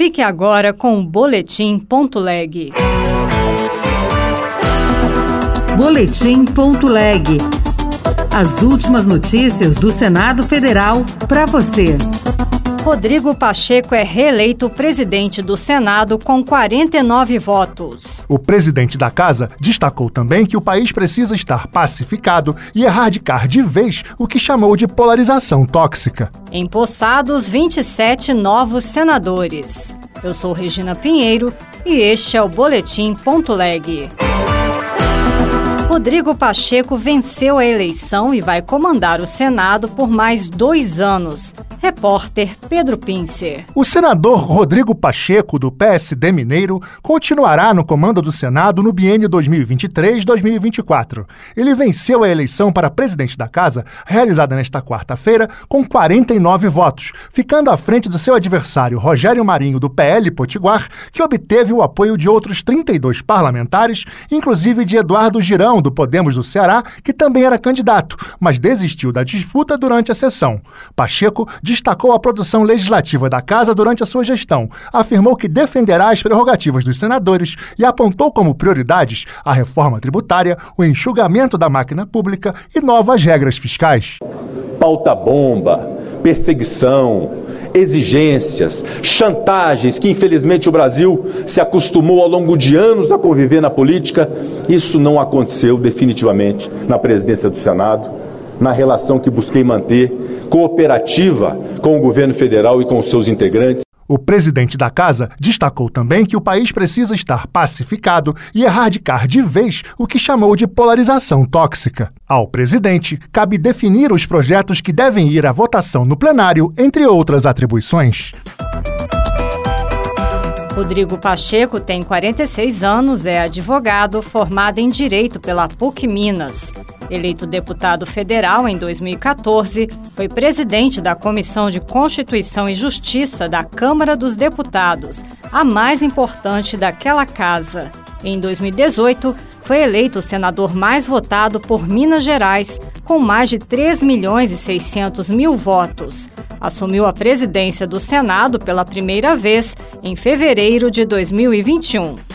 Fique agora com o Boletim.leg. Boletim.leg. As últimas notícias do Senado Federal para você. Rodrigo Pacheco é reeleito presidente do Senado com 49 votos. O presidente da casa destacou também que o país precisa estar pacificado e erradicar de vez o que chamou de polarização tóxica. Empossados 27 novos senadores. Eu sou Regina Pinheiro e este é o Boletim Ponto Leg. Rodrigo Pacheco venceu a eleição e vai comandar o Senado por mais dois anos. Repórter Pedro Pincer. O senador Rodrigo Pacheco, do PSD Mineiro, continuará no comando do Senado no biênio 2023-2024. Ele venceu a eleição para presidente da Casa, realizada nesta quarta-feira, com 49 votos, ficando à frente do seu adversário Rogério Marinho, do PL Potiguar, que obteve o apoio de outros 32 parlamentares, inclusive de Eduardo Girão, do Podemos do Ceará, que também era candidato, mas desistiu da disputa durante a sessão. Pacheco destacou a produção legislativa da Casa durante a sua gestão, afirmou que defenderá as prerrogativas dos senadores e apontou como prioridades a reforma tributária, o enxugamento da máquina pública e novas regras fiscais. Pauta bomba, perseguição, exigências, chantagens que infelizmente o Brasil se acostumou ao longo de anos a conviver na política, isso não aconteceu definitivamente na presidência do Senado, na relação que busquei manter cooperativa com o governo federal e com os seus integrantes. O presidente da casa destacou também que o país precisa estar pacificado e erradicar de vez o que chamou de polarização tóxica. Ao presidente, cabe definir os projetos que devem ir à votação no plenário, entre outras atribuições. Rodrigo Pacheco tem 46 anos, é advogado, formado em Direito pela PUC Minas. Eleito deputado federal em 2014, foi presidente da Comissão de Constituição e Justiça da Câmara dos Deputados, a mais importante daquela casa. Em 2018, foi eleito o senador mais votado por Minas Gerais, com mais de 3 milhões e 600 mil votos. Assumiu a presidência do Senado pela primeira vez em fevereiro de 2021.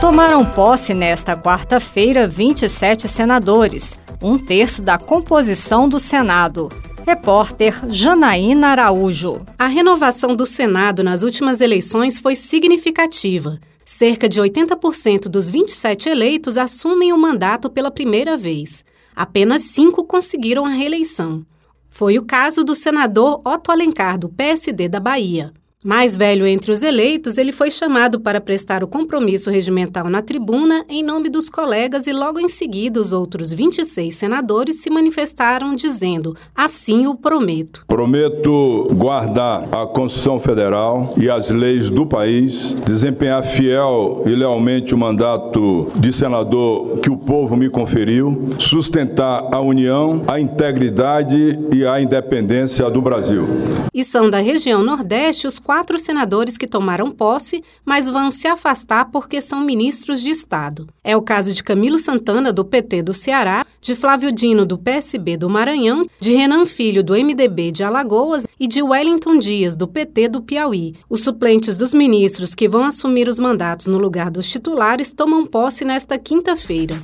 Tomaram posse nesta quarta-feira 27 senadores, um terço da composição do Senado. Repórter Janaína Araújo. A renovação do Senado nas últimas eleições foi significativa. Cerca de 80% dos 27 eleitos assumem o mandato pela primeira vez. Apenas cinco conseguiram a reeleição. Foi o caso do senador Otto Alencar, do PSD da Bahia. Mais velho entre os eleitos, ele foi chamado para prestar o compromisso regimental na tribuna em nome dos colegas e logo em seguida os outros 26 senadores se manifestaram dizendo: "Assim o prometo". Prometo guardar a Constituição Federal e as leis do país, desempenhar fiel e lealmente o mandato de senador que o povo me conferiu, sustentar a união, a integridade e a independência do Brasil. E são da região Nordeste os quatro senadores que tomaram posse, mas vão se afastar porque são ministros de Estado. É o caso de Camilo Santana, do PT do Ceará, de Flávio Dino, do PSB do Maranhão, de Renan Filho, do MDB de Alagoas e de Wellington Dias, do PT do Piauí. Os suplentes dos ministros que vão assumir os mandatos no lugar dos titulares tomam posse nesta quinta-feira.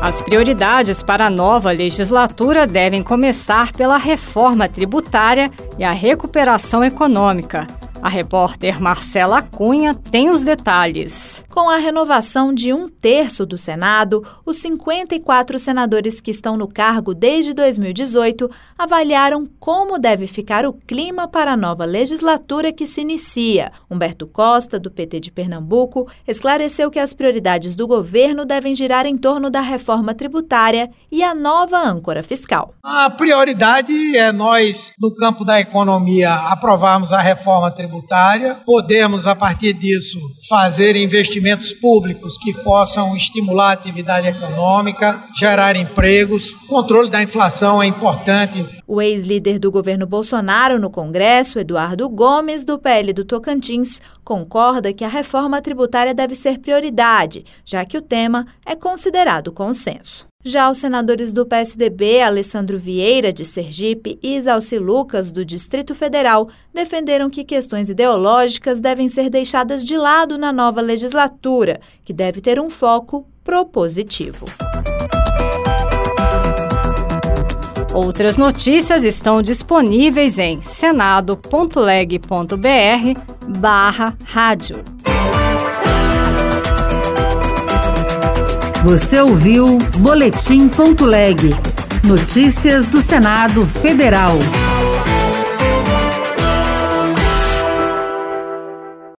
As prioridades para a nova legislatura devem começar pela reforma tributária e a recuperação econômica. A repórter Marcela Cunha tem os detalhes. Com a renovação de um terço do Senado, os 54 senadores que estão no cargo desde 2018 avaliaram como deve ficar o clima para a nova legislatura que se inicia. Humberto Costa, do PT de Pernambuco, esclareceu que as prioridades do governo devem girar em torno da reforma tributária e a nova âncora fiscal. A prioridade é nós, no campo da economia, aprovarmos a reforma tributária tributária, podemos, a partir disso, fazer investimentos públicos que possam estimular a atividade econômica, gerar empregos. O controle da inflação é importante. O ex-líder do governo Bolsonaro no Congresso, Eduardo Gomes, do PL do Tocantins, concorda que a reforma tributária deve ser prioridade, já que o tema é considerado consenso. Já os senadores do PSDB, Alessandro Vieira, de Sergipe, e Isalci Lucas, do Distrito Federal, defenderam que questões ideológicas devem ser deixadas de lado na nova legislatura, que deve ter um foco propositivo. Outras notícias estão disponíveis em senado.leg.br barra rádio. Você ouviu Boletim.leg. Notícias do Senado Federal.